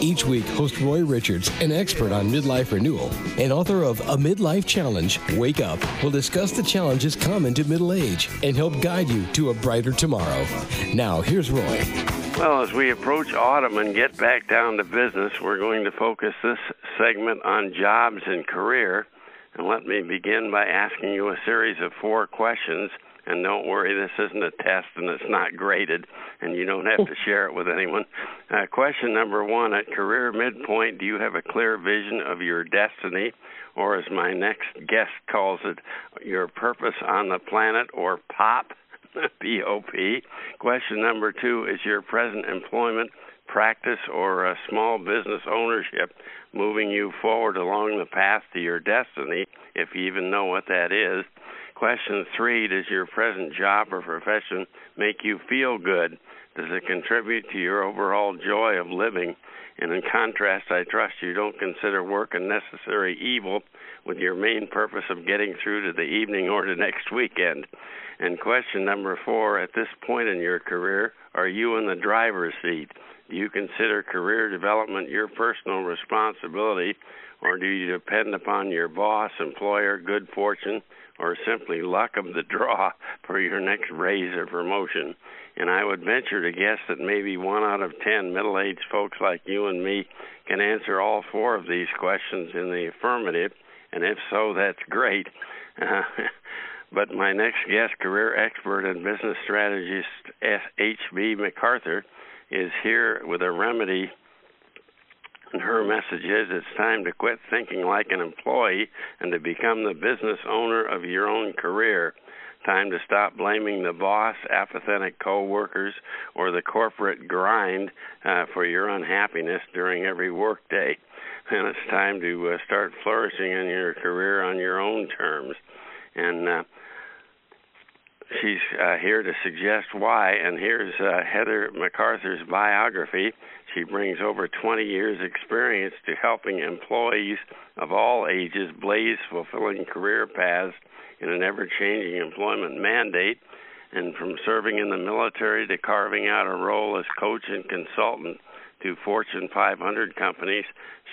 Each week, host Roy Richards, an expert on midlife renewal and author of A Midlife Challenge, Wake Up, will discuss the challenges common to middle age and help guide you to a brighter tomorrow. Now, here's Roy. Well, as we approach autumn and get back down to business, we're going to focus this segment on jobs and career. And let me begin by asking you a series of four questions and don't worry, this isn't a test and it's not graded, and you don't have to share it with anyone. Uh, question number one At career midpoint, do you have a clear vision of your destiny, or as my next guest calls it, your purpose on the planet, or POP? P-O-P. Question number two Is your present employment, practice, or a small business ownership moving you forward along the path to your destiny, if you even know what that is? Question three Does your present job or profession make you feel good? Does it contribute to your overall joy of living? And in contrast, I trust you don't consider work a necessary evil with your main purpose of getting through to the evening or the next weekend. And question number four At this point in your career, are you in the driver's seat? Do you consider career development your personal responsibility, or do you depend upon your boss, employer, good fortune, or simply luck of the draw for your next raise or promotion. And I would venture to guess that maybe one out of ten middle aged folks like you and me can answer all four of these questions in the affirmative, and if so, that's great. Uh, but my next guest, career expert and business strategist H.B. MacArthur, is here with a remedy and her message is it's time to quit thinking like an employee and to become the business owner of your own career. Time to stop blaming the boss, apathetic coworkers, or the corporate grind uh, for your unhappiness during every workday. And it's time to uh, start flourishing in your career on your own terms. And uh, she's uh, here to suggest why. And here's uh, Heather MacArthur's biography. She brings over 20 years' experience to helping employees of all ages blaze fulfilling career paths in an ever changing employment mandate. And from serving in the military to carving out a role as coach and consultant to Fortune 500 companies,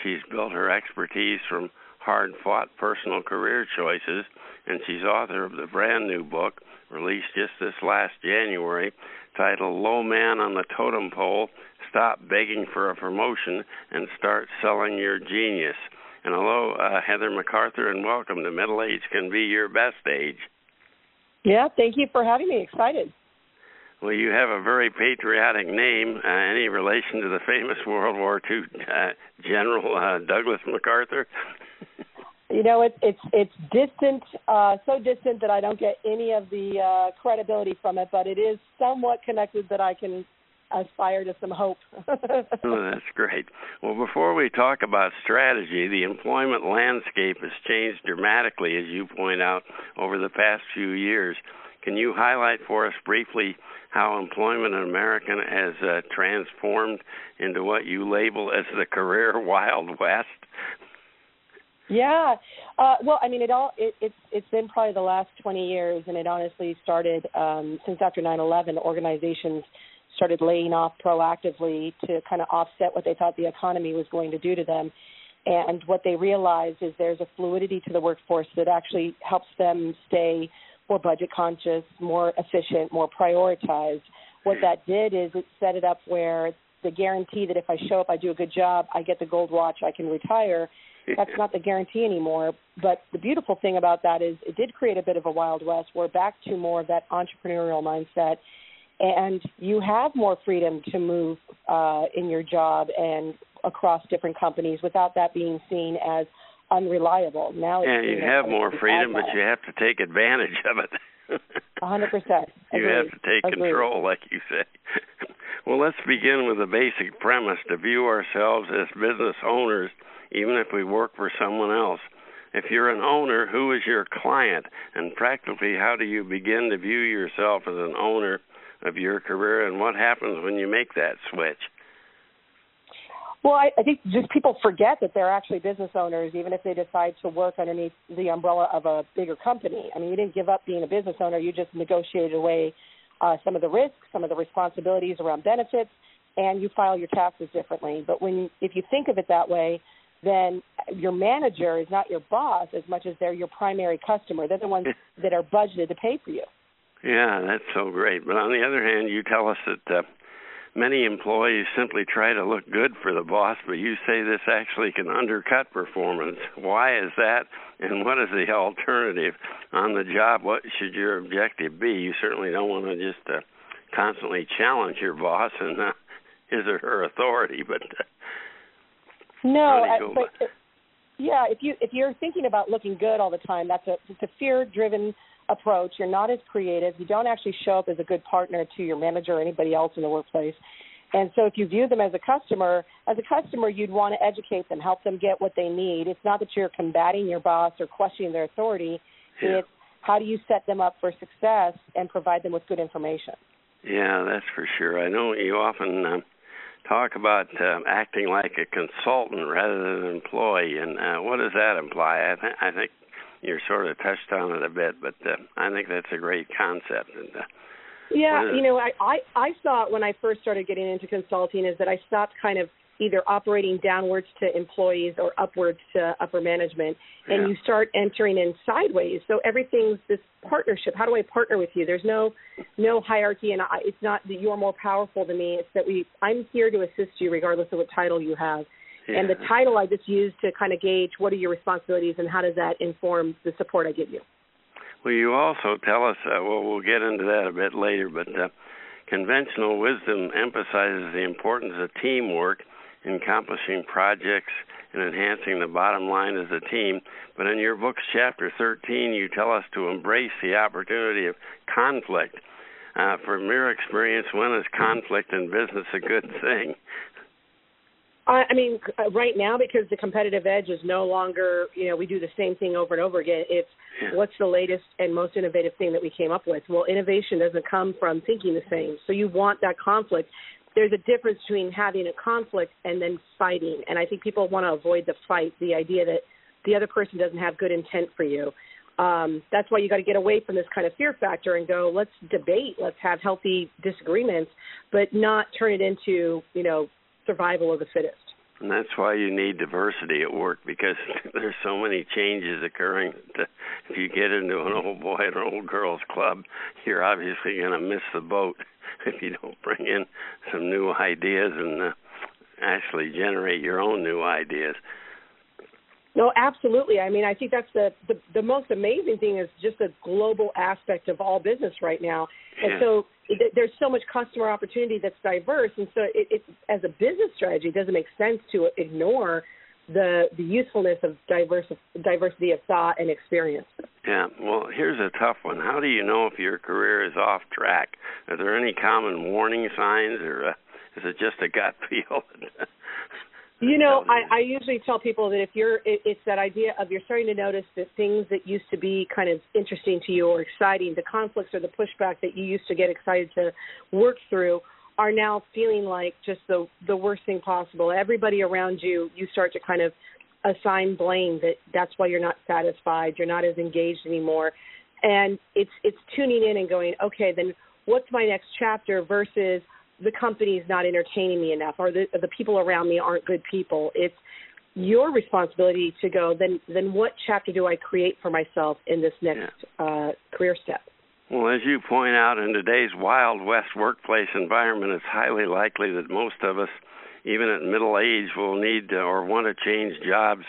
she's built her expertise from hard fought personal career choices. And she's author of the brand new book, released just this last January, titled Low Man on the Totem Pole stop begging for a promotion and start selling your genius. And hello, uh, Heather MacArthur, and welcome to Middle Age Can Be Your Best Age. Yeah, thank you for having me. Excited. Well, you have a very patriotic name. Uh, any relation to the famous World War II uh, General uh, Douglas MacArthur? you know, it's it's it's distant, uh, so distant that I don't get any of the uh, credibility from it, but it is somewhat connected that I can aspire to some hope. oh, that's great. Well, before we talk about strategy, the employment landscape has changed dramatically, as you point out, over the past few years. Can you highlight for us briefly how employment in America has uh, transformed into what you label as the career Wild West? Yeah, uh, well, I mean, it all it, it's it's been probably the last 20 years, and it honestly started um, since after 9/11. Organizations started laying off proactively to kind of offset what they thought the economy was going to do to them. And what they realized is there's a fluidity to the workforce that actually helps them stay more budget conscious, more efficient, more prioritized. What that did is it set it up where the guarantee that if I show up, I do a good job, I get the gold watch, I can retire. That's not the guarantee anymore. But the beautiful thing about that is it did create a bit of a wild west. We're back to more of that entrepreneurial mindset and you have more freedom to move uh, in your job and across different companies without that being seen as unreliable. Now, yeah, you have more freedom, but you have to take advantage of it. Hundred percent. You have to take Agreed. control, like you say. well, let's begin with the basic premise: to view ourselves as business owners, even if we work for someone else. if you're an owner, who is your client? And practically, how do you begin to view yourself as an owner of your career, and what happens when you make that switch? Well, I, I think just people forget that they're actually business owners, even if they decide to work underneath the umbrella of a bigger company. I mean, you didn't give up being a business owner; you just negotiated away uh, some of the risks, some of the responsibilities around benefits, and you file your taxes differently. But when, if you think of it that way, then your manager is not your boss as much as they're your primary customer. They're the ones that are budgeted to pay for you. Yeah, that's so great. But on the other hand, you tell us that uh, many employees simply try to look good for the boss, but you say this actually can undercut performance. Why is that? And what is the alternative on the job? What should your objective be? You certainly don't want to just uh, constantly challenge your boss and uh, his or her authority, but uh, no, but yeah, if you if you're thinking about looking good all the time, that's a it's a fear-driven approach. You're not as creative. You don't actually show up as a good partner to your manager or anybody else in the workplace. And so if you view them as a customer, as a customer, you'd want to educate them, help them get what they need. It's not that you're combating your boss or questioning their authority. Yeah. It's how do you set them up for success and provide them with good information. Yeah, that's for sure. I know you often uh, talk about uh, acting like a consultant rather than an employee, and uh, what does that imply? I, th- I think you sort of touched on it a bit, but uh, I think that's a great concept. And uh, yeah, you know, I, I I saw it when I first started getting into consulting is that I stopped kind of either operating downwards to employees or upwards to upper management and yeah. you start entering in sideways so everything's this partnership how do i partner with you there's no no hierarchy and I, it's not that you're more powerful than me it's that we i'm here to assist you regardless of what title you have yeah. and the title i just used to kind of gauge what are your responsibilities and how does that inform the support i give you well you also tell us uh, well we'll get into that a bit later but uh, conventional wisdom emphasizes the importance of teamwork in accomplishing projects and enhancing the bottom line as a team. But in your book's chapter 13, you tell us to embrace the opportunity of conflict. Uh, from your experience, when is conflict in business a good thing? I, I mean, uh, right now, because the competitive edge is no longer, you know, we do the same thing over and over again. It's what's the latest and most innovative thing that we came up with. Well, innovation doesn't come from thinking the same. So you want that conflict there's a difference between having a conflict and then fighting. And I think people want to avoid the fight, the idea that the other person doesn't have good intent for you. Um, that's why you got to get away from this kind of fear factor and go, let's debate, let's have healthy disagreements, but not turn it into, you know, survival of the fittest. And that's why you need diversity at work because there's so many changes occurring. That if you get into an old boy an old girls club, you're obviously going to miss the boat. if you don't bring in some new ideas and uh, actually generate your own new ideas. No, absolutely. I mean, I think that's the, the the most amazing thing is just the global aspect of all business right now, and so it, there's so much customer opportunity that's diverse, and so it, it as a business strategy, it doesn't make sense to ignore the the usefulness of diverse diversity of thought and experience. Yeah, well, here's a tough one. How do you know if your career is off track? Are there any common warning signs, or uh, is it just a gut feel? You know, I, I usually tell people that if you're, it, it's that idea of you're starting to notice that things that used to be kind of interesting to you or exciting, the conflicts or the pushback that you used to get excited to work through are now feeling like just the the worst thing possible. Everybody around you, you start to kind of assign blame that that's why you're not satisfied, you're not as engaged anymore, and it's it's tuning in and going, okay, then what's my next chapter versus the company is not entertaining me enough, or the the people around me aren't good people. It's your responsibility to go. Then then what chapter do I create for myself in this next yeah. uh, career step? Well, as you point out, in today's Wild West workplace environment, it's highly likely that most of us, even at middle age, will need to, or want to change jobs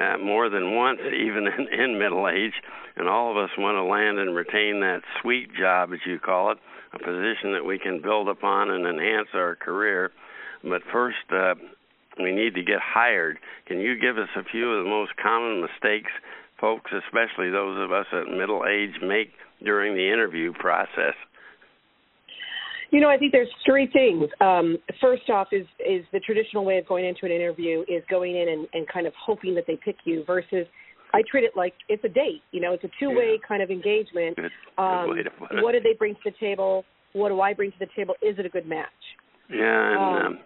uh, more than once, even in, in middle age. And all of us want to land and retain that sweet job, as you call it, a position that we can build upon and enhance our career. But first, uh, we need to get hired. Can you give us a few of the most common mistakes folks, especially those of us at middle age, make during the interview process? You know, I think there's three things. Um, first off, is is the traditional way of going into an interview is going in and, and kind of hoping that they pick you versus I treat it like it's a date. You know, it's a two-way Yeah. kind of engagement. Good, Um, good way to put it. what do they bring to the table? What do I bring to the table? Is it a good match? Yeah, and Um, um,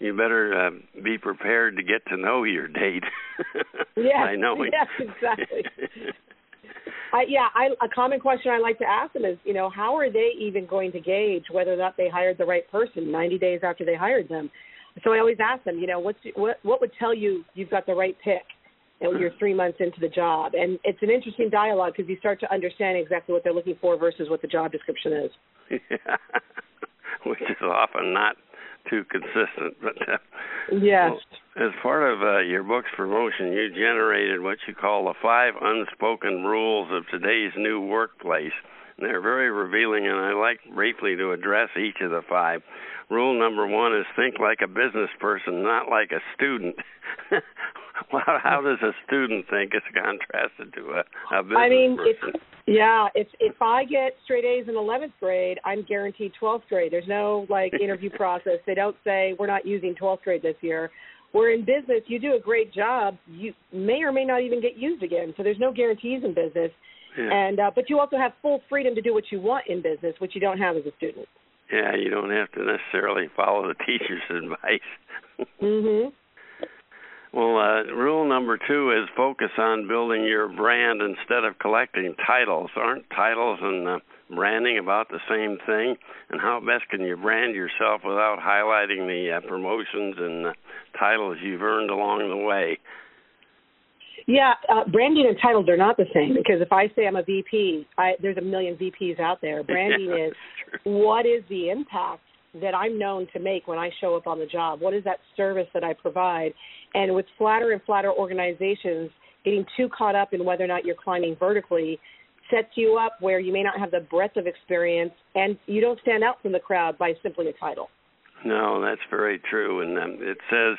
you better uh, be prepared to get to know your date. yeah, by knowing. yes, exactly. I, yeah, I, a common question I like to ask them is, you know, how are they even going to gauge whether or not they hired the right person 90 days after they hired them? So I always ask them, you know, what's what what would tell you you've got the right pick? And you're three months into the job, and it's an interesting dialogue because you start to understand exactly what they're looking for versus what the job description is. yeah. Which is often not too consistent, but uh, Yes. Well, as part of uh, your book's promotion, you generated what you call the five unspoken rules of today's new workplace. And they're very revealing, and I'd like briefly to address each of the five. Rule number one is think like a business person, not like a student. well, how does a student think it's contrasted to a, a business I mean, person? if yeah, if if I get straight A's in 11th grade, I'm guaranteed 12th grade. There's no like interview process. They don't say we're not using 12th grade this year. We're in business. You do a great job. You may or may not even get used again. So there's no guarantees in business. yeah. And uh, but you also have full freedom to do what you want in business, which you don't have as a student. yeah, you don't have to necessarily follow the teacher's advice. Mhm. Well, uh, rule number two is focus on building your brand instead of collecting titles. Aren't titles and uh, branding about the same thing? And how best can you brand yourself without highlighting the uh, promotions and uh, titles you've earned along the way? Yeah, uh, branding and titles are not the same because if I say I'm a VP, I, there's a million VPs out there. Branding Yeah, is true. what is the impact that I'm known to make when I show up on the job? What is that service that I provide? And with flatter and flatter organizations, getting too caught up in whether or not you're climbing vertically sets you up where you may not have the breadth of experience and you don't stand out from the crowd by simply a title. No, that's very true. And um, it says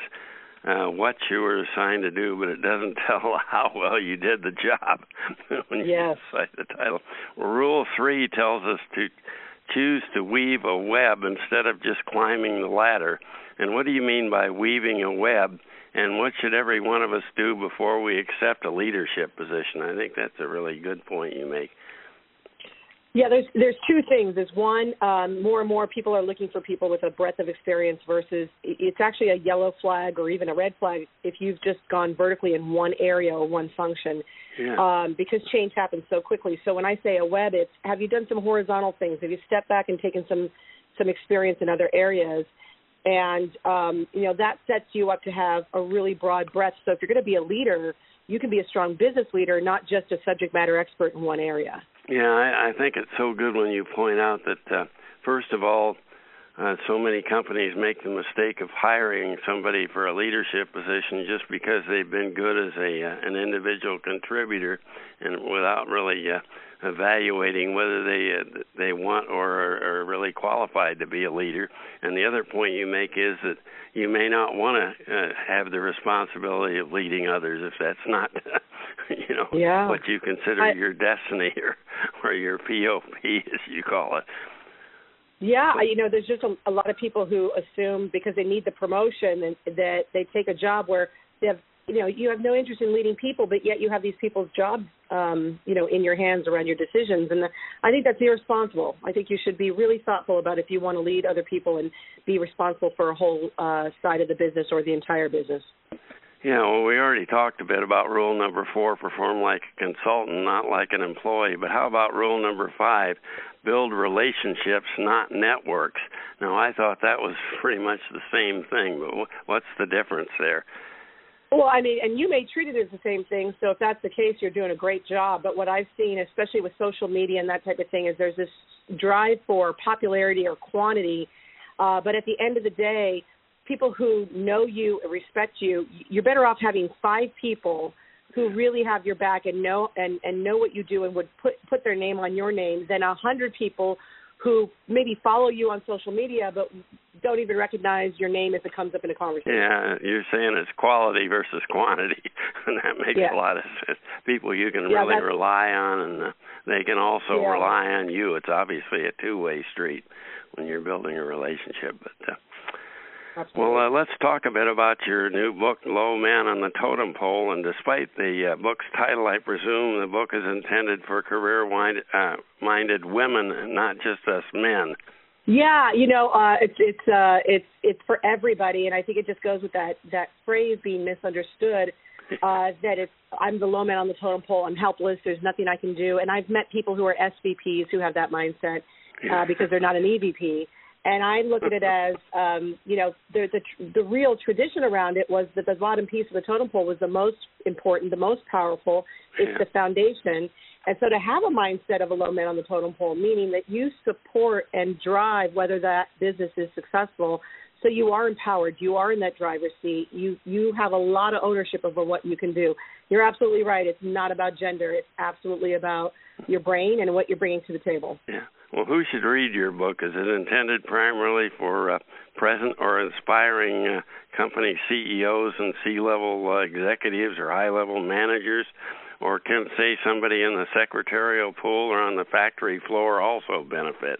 uh, what you were assigned to do, but it doesn't tell how well you did the job when you Yes. cite the title. Rule three tells us to choose to weave a web instead of just climbing the ladder. And what do you mean by weaving a web? And what should every one of us do before we accept a leadership position? I think that's a really good point you make. Yeah, there's there's two things. Is one, um, more and more people are looking for people with a breadth of experience versus it's actually a yellow flag or even a red flag if you've just gone vertically in one area or one function, Yeah. um, because change happens so quickly. So when I say a web, it's have you done some horizontal things? Have you stepped back and taken some some experience in other areas? And um, you know that sets you up to have a really broad breadth. So if you're going to be a leader, you can be a strong business leader, not just a subject matter expert in one area. Yeah, I, I think it's so good when you point out that uh, first of all, uh, so many companies make the mistake of hiring somebody for a leadership position just because they've been good as a uh, an individual contributor, and without really uh, evaluating whether they uh, they want or are, are really qualified to be a leader. And the other point you make is that you may not want to uh, have the responsibility of leading others if that's not, you know, Yeah. what you consider I- your destiny or or your POP as you call it. Yeah, I- you know, there's just a, a lot of people who assume because they need the promotion and that they take a job where they have, you know, you have no interest in leading people, but yet you have these people's jobs, um, you know, in your hands around your decisions, and I think that's irresponsible. I think you should be really thoughtful about if you want to lead other people and be responsible for a whole uh, side of the business or the entire business. Yeah, well, we already talked a bit about rule number four perform like a consultant, not like an employee. But how about rule number five build relationships, not networks? Now, I thought that was pretty much the same thing, but what's the difference there? Well, I mean, and you may treat it as the same thing. So if that's the case, you're doing a great job. But what I've seen, especially with social media and that type of thing, is there's this drive for popularity or quantity. Uh, but at the end of the day, people who know you and respect you, you're better off having five people who really have your back and know and, and know what you do and would put put their name on your name than a hundred people who maybe follow you on social media but don't even recognize your name if it comes up in a conversation. Yeah, you're saying it's quality versus quantity, and that makes Yeah. a lot of sense. People you can Yeah, really rely on, and uh, they can also Yeah. rely on you. It's obviously a two-way street when you're building a relationship. But uh, Absolutely. Well, uh, let's talk a bit about your new book, Low Man on the Totem Pole. And despite the uh, book's title, I presume the book is intended for career-minded uh, women, not just us men. Yeah, you know, uh, it's it's uh, it's it's for everybody, and I think it just goes with that that phrase being misunderstood. Uh, that it's I'm the low man on the totem pole. I'm helpless. There's nothing I can do. And I've met people who are SVPs who have that mindset uh, because they're not an EVP. And I look at it as, um, you know, the, the the real tradition around it was that the bottom piece of the totem pole was the most important, the most powerful. It's yeah. the foundation. And so to have a mindset of a low man on the totem pole, meaning that you support and drive whether that business is successful, so you are empowered, you are in that driver's seat, you you have a lot of ownership over what you can do. You're absolutely right. It's not about gender. It's absolutely about your brain and what you're bringing to the table. Yeah. Well, who should read your book? Is it intended primarily for uh, present or aspiring uh, company CEOs and C-level uh, executives or high-level managers? or can say somebody in the secretarial pool or on the factory floor also benefit?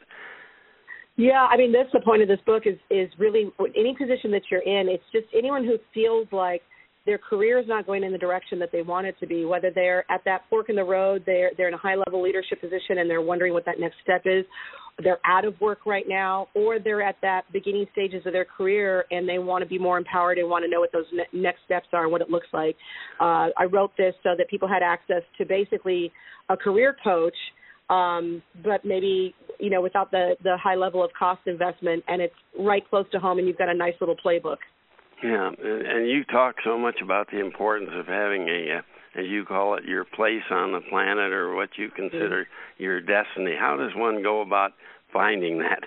Yeah, I mean that's the point of this book is is really any position that you're in. It's just anyone who feels like their career is not going in the direction that they want it to be, whether they're at that fork in the road, they're they're in a high level leadership position and they're wondering what that next step is, they're out of work right now, or they're at that beginning stages of their career and they want to be more empowered and want to know what those ne- next steps are and what it looks like. Uh, I wrote this so that people had access to basically a career coach, um, but maybe you know without the the high level of cost investment, and it's right close to home, and you've got a nice little playbook. Yeah, and you talk so much about the importance of having a uh, as you call it, your place on the planet or what you consider mm-hmm. your destiny. How does one go about finding that?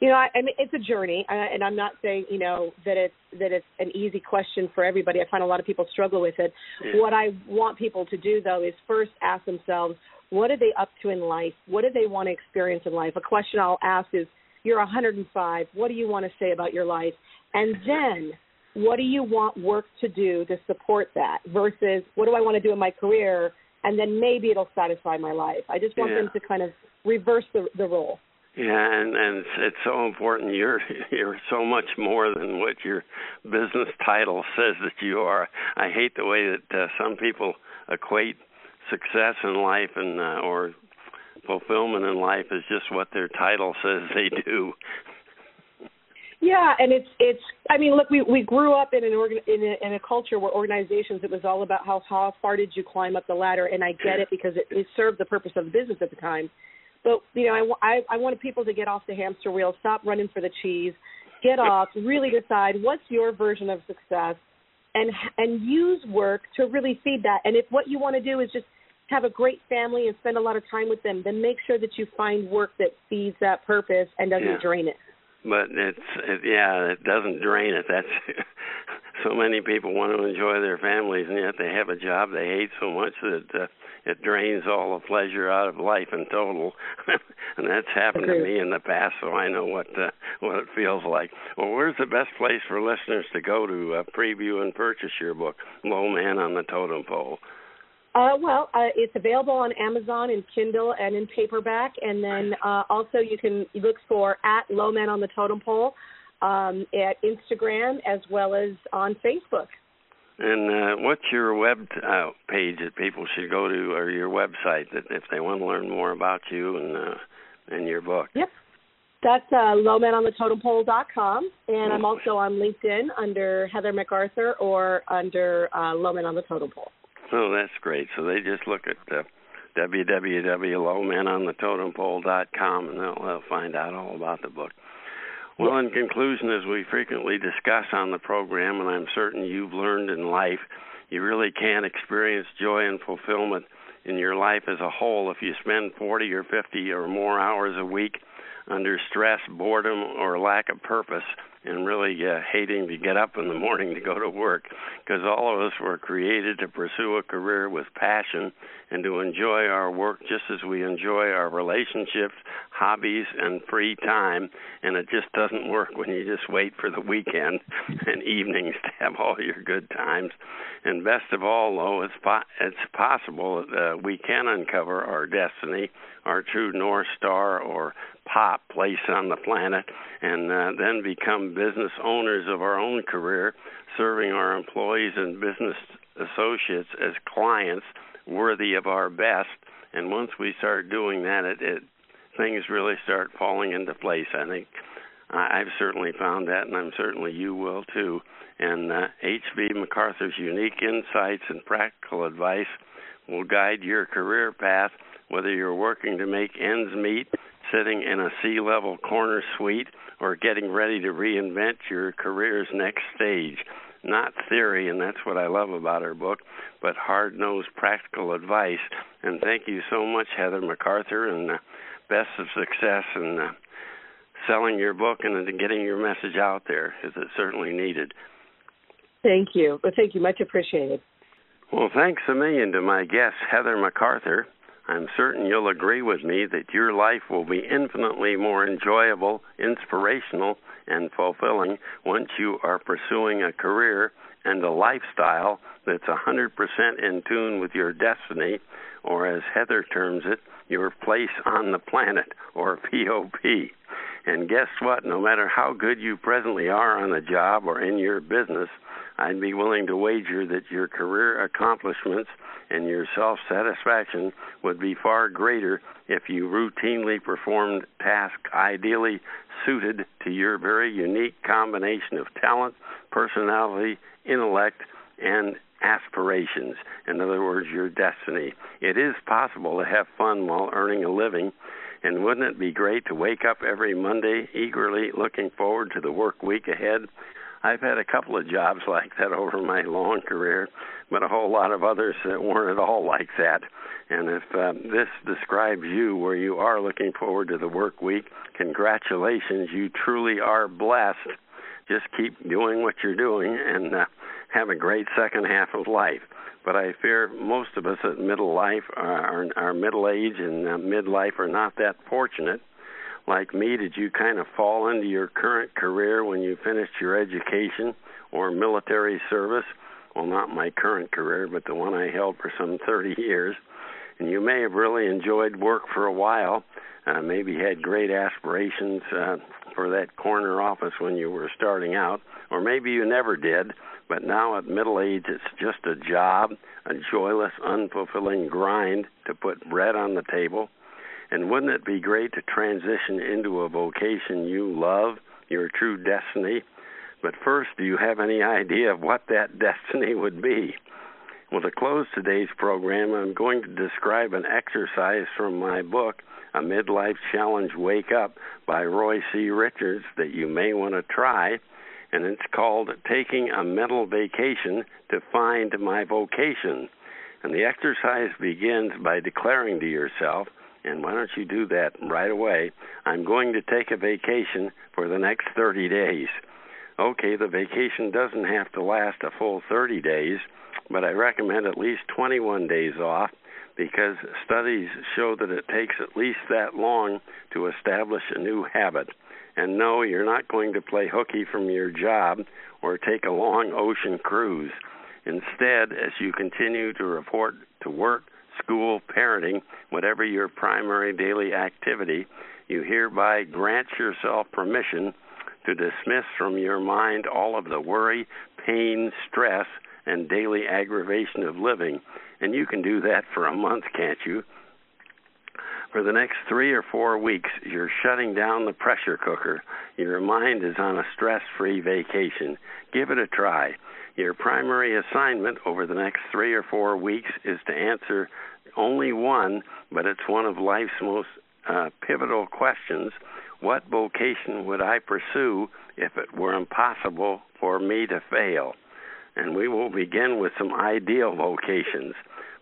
You know, I, I mean, it's a journey, uh, and I'm not saying you know that it's that it's an easy question for everybody. I find a lot of people struggle with it. Yeah. What I want people to do though is first ask themselves, what are they up to in life? What do they want to experience in life? A question I'll ask is, you're 105. What do you want to say about your life? And then what do you want work to do to support that versus what do I want to do in my career and then maybe it'll satisfy my life. I just want yeah. them to kind of reverse the the role. Yeah, and and it's, it's so important. You're you're so much more than what your business title says that you are. I hate the way that uh, some people equate success in life and uh, or fulfillment in life is just what their title says they do. Yeah, and it's it's. I mean, look, we we grew up in an organ in a, in a culture where organizations it was all about how how far did you climb up the ladder, and I get it because it, it served the purpose of the business at the time. But you know, I I, I wanted people to get off the hamster wheel, stop running for the cheese, get off, really decide what's your version of success, and and use work to really feed that. And if what you want to do is just have a great family and spend a lot of time with them, then make sure that you find work that feeds that purpose and doesn't yeah. drain it but it's it, yeah, it doesn't drain it. That's so many people want to enjoy their families, and yet they have a job they hate so much that uh, it drains all the pleasure out of life in total. and that's happened to me in the past, so I know what uh, what it feels like. Well, where's the best place for listeners to go to uh, preview and purchase your book, Low Man on the Totem Pole? Uh, well, uh, it's available on Amazon in Kindle and in paperback, and then uh, also you can look for at Low Man on the Totem Pole um, at Instagram as well as on Facebook. And uh, what's your web uh, page that people should go to, or your website, that if they want to learn more about you and uh, and your book? Yep, that's uh, lowmanonthetotemPole.com, and I'm also on LinkedIn under Heather MacArthur or under uh, Lowman on the Totem Pole. Oh, that's great. So they just look at uh, www.lowmanonthetotemPole.com and they'll, they'll find out all about the book. Well, in conclusion, as we frequently discuss on the program, and I'm certain you've learned in life, you really can experience joy and fulfillment in your life as a whole if you spend 40 or 50 or more hours a week under stress, boredom, or lack of purpose and really uh, hating to get up in the morning to go to work because all of us were created to pursue a career with passion and to enjoy our work just as we enjoy our relationships, hobbies, and free time. And it just doesn't work when you just wait for the weekend and evenings to have all your good times. And best of all, though, it's po- it's possible that uh, we can uncover our destiny, our true north star, or pop place on the planet, and uh, then become business owners of our own career, serving our employees and business associates as clients worthy of our best. And once we start doing that, it, it things really start falling into place. I think I've certainly found that, and I'm certainly you will too. And uh, H.B. MacArthur's unique insights and practical advice will guide your career path, whether you're working to make ends meet, sitting in a C level corner suite, or getting ready to reinvent your career's next stage. Not theory, and that's what I love about her book, but hard nosed practical advice. And thank you so much, Heather MacArthur, and uh, best of success in uh, selling your book and getting your message out there, because it's certainly needed. Thank you. Well, thank you. Much appreciated. Well, thanks a million to my guest, Heather MacArthur. I'm certain you'll agree with me that your life will be infinitely more enjoyable, inspirational, and fulfilling once you are pursuing a career and a lifestyle that's 100% in tune with your destiny, or as Heather terms it, your place on the planet, or POP. And guess what? No matter how good you presently are on a job or in your business, I'd be willing to wager that your career accomplishments and your self satisfaction would be far greater if you routinely performed tasks ideally suited to your very unique combination of talent, personality, intellect, and aspirations. In other words, your destiny. It is possible to have fun while earning a living. And wouldn't it be great to wake up every Monday eagerly looking forward to the work week ahead I've had a couple of jobs like that over my long career, but a whole lot of others that weren't at all like that. And if uh, this describes you where you are looking forward to the work week, congratulations. You truly are blessed. Just keep doing what you're doing and uh, have a great second half of life. But I fear most of us at middle life are, are, are middle age and uh, midlife are not that fortunate like me, did you kind of fall into your current career when you finished your education or military service? Well, not my current career, but the one I held for some 30 years. And you may have really enjoyed work for a while, uh, maybe had great aspirations uh, for that corner office when you were starting out, or maybe you never did, but now at middle age it's just a job, a joyless, unfulfilling grind to put bread on the table and wouldn't it be great to transition into a vocation you love, your true destiny? But first, do you have any idea of what that destiny would be? Well, to close today's program, I'm going to describe an exercise from my book, A Midlife Challenge Wake Up by Roy C. Richards, that you may want to try. And it's called Taking a Mental Vacation to Find My Vocation. And the exercise begins by declaring to yourself, and why don't you do that right away? I'm going to take a vacation for the next 30 days. Okay, the vacation doesn't have to last a full 30 days, but I recommend at least 21 days off because studies show that it takes at least that long to establish a new habit. And no, you're not going to play hooky from your job or take a long ocean cruise. Instead, as you continue to report to work, school, parenting, whatever your primary daily activity, you hereby grant yourself permission to dismiss from your mind all of the worry, pain, stress, and daily aggravation of living. And you can do that for a month, can't you? For the next three or four weeks, you're shutting down the pressure cooker. Your mind is on a stress free vacation. Give it a try. Your primary assignment over the next three or four weeks is to answer only one, but it's one of life's most uh, pivotal questions. What vocation would I pursue if it were impossible for me to fail? And we will begin with some ideal vocations.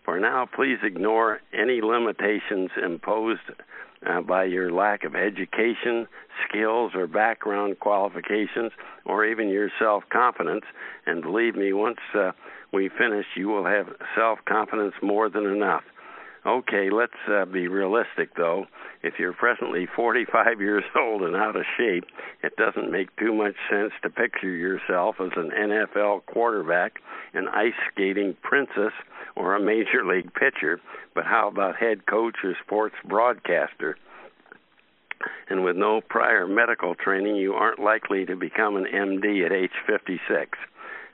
For now, please ignore any limitations imposed uh, by your lack of education, skills, or background qualifications, or even your self confidence. And believe me, once uh, we finish, you will have self confidence more than enough. Okay, let's uh, be realistic though. If you're presently 45 years old and out of shape, it doesn't make too much sense to picture yourself as an NFL quarterback, an ice skating princess, or a major league pitcher. But how about head coach or sports broadcaster? And with no prior medical training, you aren't likely to become an MD at age 56.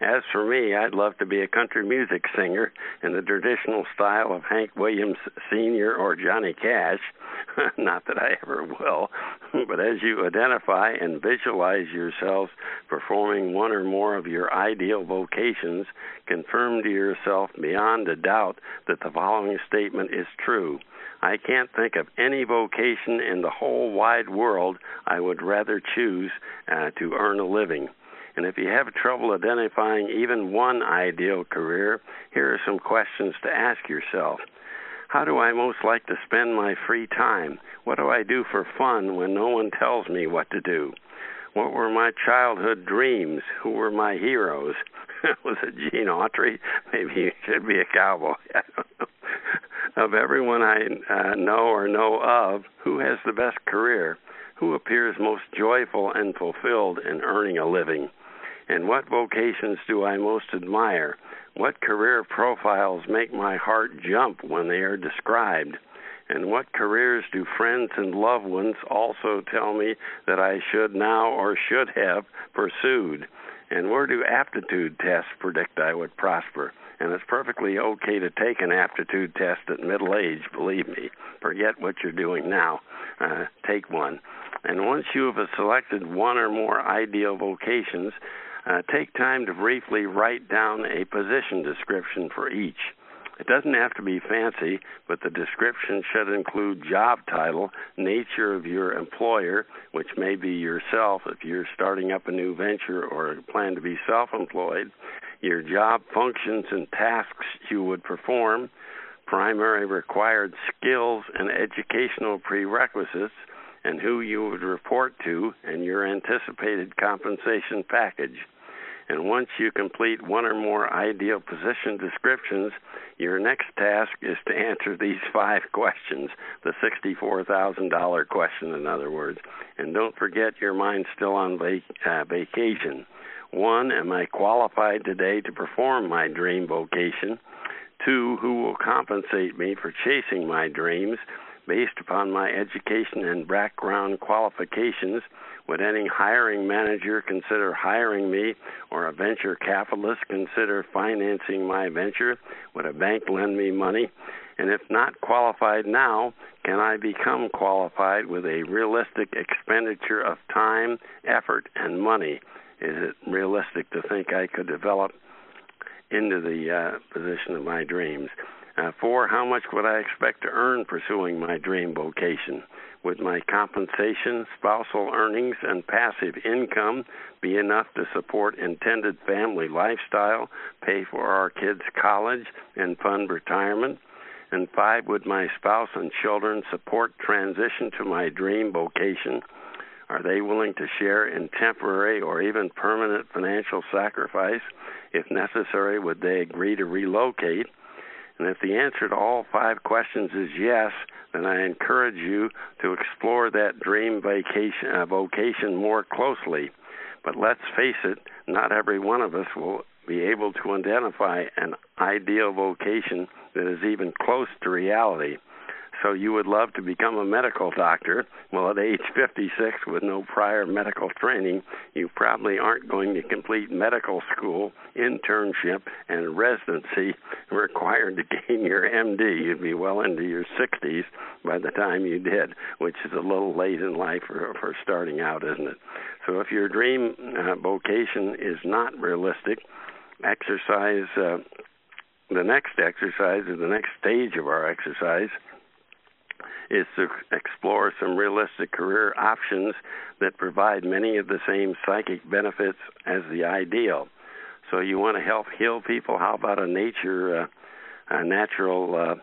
As for me, I'd love to be a country music singer in the traditional style of Hank Williams Sr. or Johnny Cash. Not that I ever will, but as you identify and visualize yourselves performing one or more of your ideal vocations, confirm to yourself beyond a doubt that the following statement is true. I can't think of any vocation in the whole wide world I would rather choose uh, to earn a living. And if you have trouble identifying even one ideal career, here are some questions to ask yourself. How do I most like to spend my free time? What do I do for fun when no one tells me what to do? What were my childhood dreams? Who were my heroes? Was it Gene Autry? Maybe he should be a cowboy. Of everyone I uh, know or know of, who has the best career? Who appears most joyful and fulfilled in earning a living? And what vocations do I most admire? What career profiles make my heart jump when they are described? And what careers do friends and loved ones also tell me that I should now or should have pursued? And where do aptitude tests predict I would prosper? And it's perfectly okay to take an aptitude test at middle age, believe me. Forget what you're doing now. Uh, take one. And once you have selected one or more ideal vocations, uh, take time to briefly write down a position description for each. It doesn't have to be fancy, but the description should include job title, nature of your employer, which may be yourself if you're starting up a new venture or plan to be self employed, your job functions and tasks you would perform, primary required skills and educational prerequisites, and who you would report to, and your anticipated compensation package. And once you complete one or more ideal position descriptions, your next task is to answer these five questions the $64,000 question, in other words. And don't forget your mind's still on vac- uh, vacation. One, am I qualified today to perform my dream vocation? Two, who will compensate me for chasing my dreams based upon my education and background qualifications? Would any hiring manager consider hiring me, or a venture capitalist consider financing my venture? Would a bank lend me money? And if not qualified now, can I become qualified with a realistic expenditure of time, effort, and money? Is it realistic to think I could develop into the uh, position of my dreams? Uh, four, how much would I expect to earn pursuing my dream vocation? Would my compensation, spousal earnings, and passive income be enough to support intended family lifestyle, pay for our kids' college, and fund retirement? And five, would my spouse and children support transition to my dream vocation? Are they willing to share in temporary or even permanent financial sacrifice? If necessary, would they agree to relocate? And if the answer to all five questions is yes, then I encourage you to explore that dream vacation, uh, vocation more closely. But let's face it, not every one of us will be able to identify an ideal vocation that is even close to reality so you would love to become a medical doctor. Well, at age 56, with no prior medical training, you probably aren't going to complete medical school, internship, and residency required to gain your MD. You'd be well into your 60s by the time you did, which is a little late in life for, for starting out, isn't it? So if your dream uh, vocation is not realistic, exercise. Uh, the next exercise is the next stage of our exercise is to explore some realistic career options that provide many of the same psychic benefits as the ideal. So you want to help heal people? How about a nature, uh, a natural uh,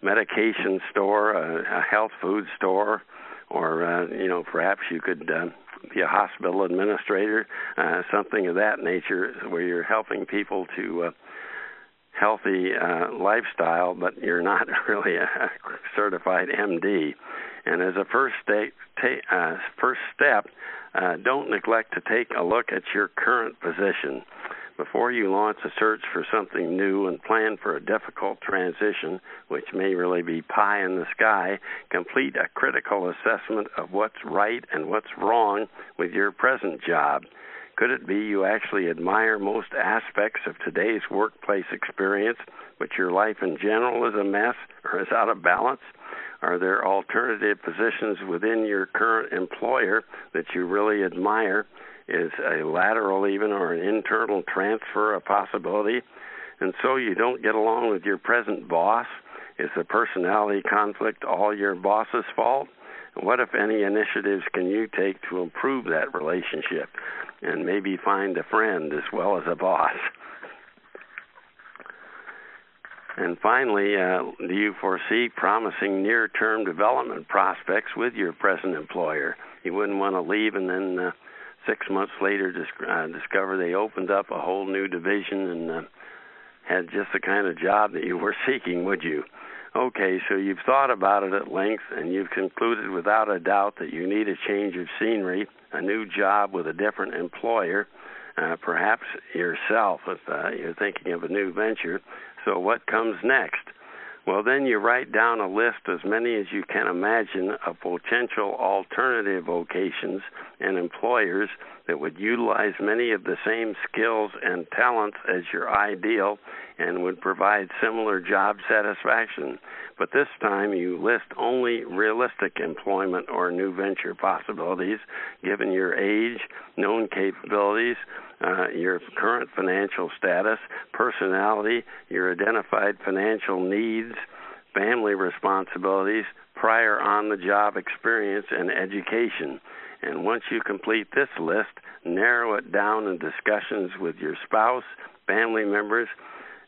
medication store, a, a health food store, or uh, you know perhaps you could uh, be a hospital administrator, uh, something of that nature, where you're helping people to uh, healthy uh, lifestyle, but you're not really a certified MD. And as a first, state, ta- uh, first step, uh, don't neglect to take a look at your current position. Before you launch a search for something new and plan for a difficult transition, which may really be pie in the sky, complete a critical assessment of what's right and what's wrong with your present job. Could it be you actually admire most aspects of today's workplace experience, but your life in general is a mess or is out of balance? Are there alternative positions within your current employer that you really admire? Is a lateral even or an internal transfer a possibility? And so you don't get along with your present boss? Is the personality conflict all your boss's fault? What, if any, initiatives can you take to improve that relationship and maybe find a friend as well as a boss? And finally, uh, do you foresee promising near term development prospects with your present employer? You wouldn't want to leave and then uh, six months later dis- uh, discover they opened up a whole new division and uh, had just the kind of job that you were seeking, would you? Okay, so you've thought about it at length and you've concluded without a doubt that you need a change of scenery, a new job with a different employer, uh, perhaps yourself if uh, you're thinking of a new venture. So, what comes next? Well, then you write down a list as many as you can imagine of potential alternative vocations and employers that would utilize many of the same skills and talents as your ideal and would provide similar job satisfaction. But this time you list only realistic employment or new venture possibilities given your age, known capabilities, uh, your current financial status, personality, your identified financial needs, family responsibilities, prior on the job experience, and education. And once you complete this list, narrow it down in discussions with your spouse, family members,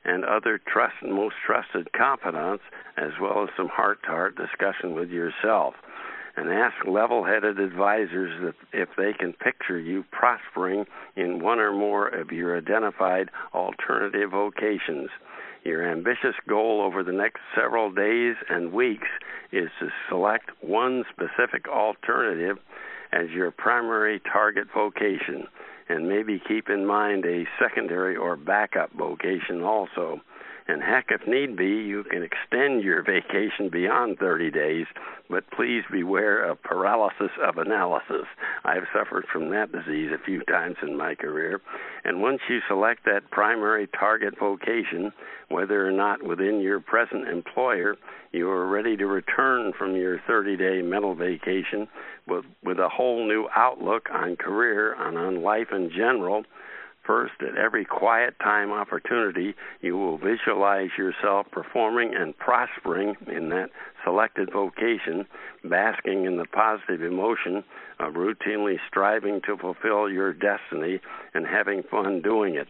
and other trust most trusted confidants, as well as some heart to heart discussion with yourself. And ask level headed advisors if they can picture you prospering in one or more of your identified alternative vocations. Your ambitious goal over the next several days and weeks is to select one specific alternative as your primary target vocation, and maybe keep in mind a secondary or backup vocation also. And heck, if need be, you can extend your vacation beyond 30 days, but please beware of paralysis of analysis. I've suffered from that disease a few times in my career. And once you select that primary target vocation, whether or not within your present employer, you are ready to return from your 30 day mental vacation with, with a whole new outlook on career and on life in general First, at every quiet time opportunity, you will visualize yourself performing and prospering in that selected vocation, basking in the positive emotion of routinely striving to fulfill your destiny and having fun doing it.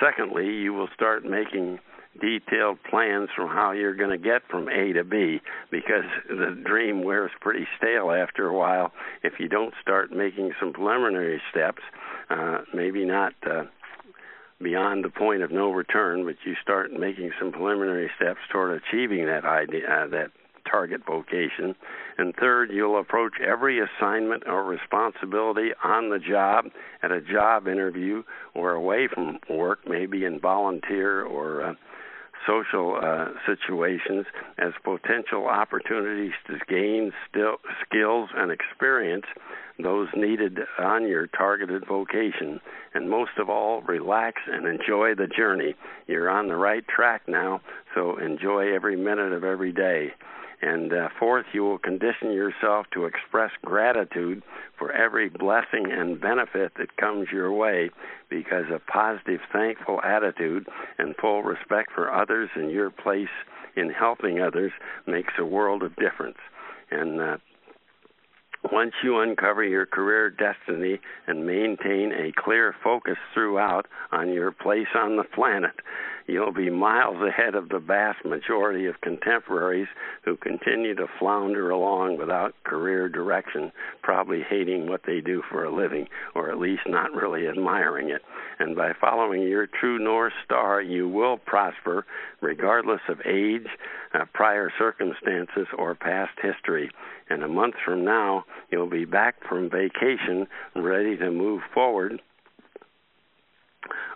Secondly, you will start making detailed plans from how you're going to get from A to B because the dream wears pretty stale after a while if you don't start making some preliminary steps. Uh, maybe not uh, beyond the point of no return, but you start making some preliminary steps toward achieving that idea, uh, that target vocation. And third, you'll approach every assignment or responsibility on the job, at a job interview, or away from work, maybe in volunteer or uh, social uh, situations as potential opportunities to gain still, skills and experience, those needed on your targeted vocation. And most of all, relax and enjoy the journey. You're on the right track now, so enjoy every minute of every day. And uh, fourth, you will condition yourself to express gratitude for every blessing and benefit that comes your way because a positive, thankful attitude and full respect for others and your place in helping others makes a world of difference. And uh, once you uncover your career destiny and maintain a clear focus throughout on your place on the planet, you'll be miles ahead of the vast majority of contemporaries who continue to flounder along without career direction, probably hating what they do for a living, or at least not really admiring it. And by following your true North Star, you will prosper regardless of age, uh, prior circumstances, or past history. And a month from now, you'll be back from vacation, ready to move forward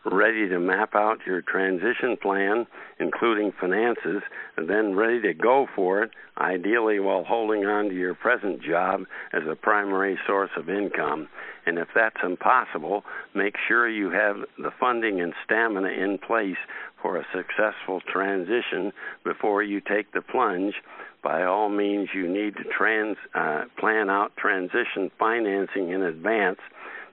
ready to map out your transition plan, including finances, and then ready to go for it, ideally while holding on to your present job as a primary source of income. And if that's impossible, make sure you have the funding and stamina in place for a successful transition before you take the plunge. By all means, you need to trans, uh, plan out transition financing in advance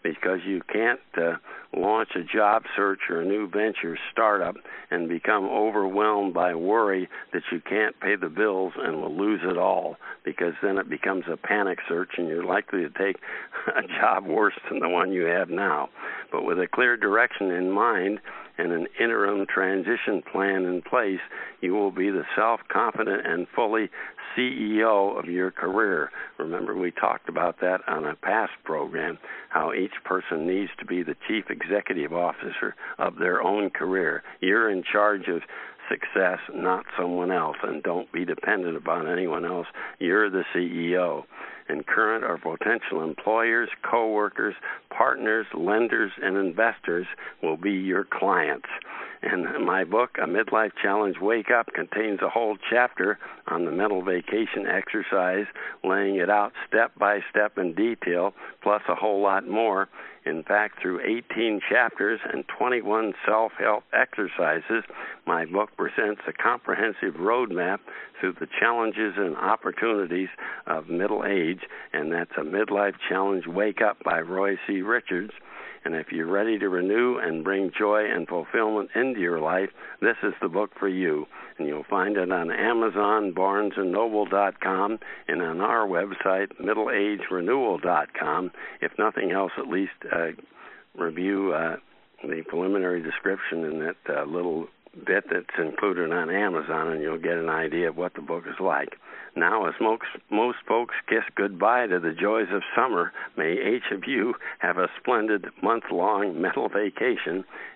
because you can't uh, launch a job search or a new venture startup and become overwhelmed by worry that you can't pay the bills and will lose it all because then it becomes a panic search and you're likely to take a job worse than the one you have now. But with a clear direction in mind and an interim transition plan in place, you will be the self confident and fully CEO of your career. Remember, we talked about that on a past program, how each person needs to be the chief executive officer of their own career. You're in charge of success, not someone else, and don't be dependent upon anyone else. You're the CEO. And current or potential employers, coworkers, partners, lenders, and investors will be your clients. And my book, A Midlife Challenge Wake Up, contains a whole chapter on the mental vacation exercise, laying it out step by step in detail, plus a whole lot more. In fact, through 18 chapters and 21 self help exercises, my book presents a comprehensive roadmap through the challenges and opportunities of middle age, and that's a Midlife Challenge Wake Up by Roy C. Richards. And if you're ready to renew and bring joy and fulfillment into your life, this is the book for you. And you'll find it on Amazon, BarnesandNoble.com, and on our website, MiddleAgeRenewal.com. If nothing else, at least uh, review uh, the preliminary description in that uh, little bit that's included on Amazon, and you'll get an idea of what the book is like. Now, as most, most folks kiss goodbye to the joys of summer, may each of you have a splendid month long mental vacation.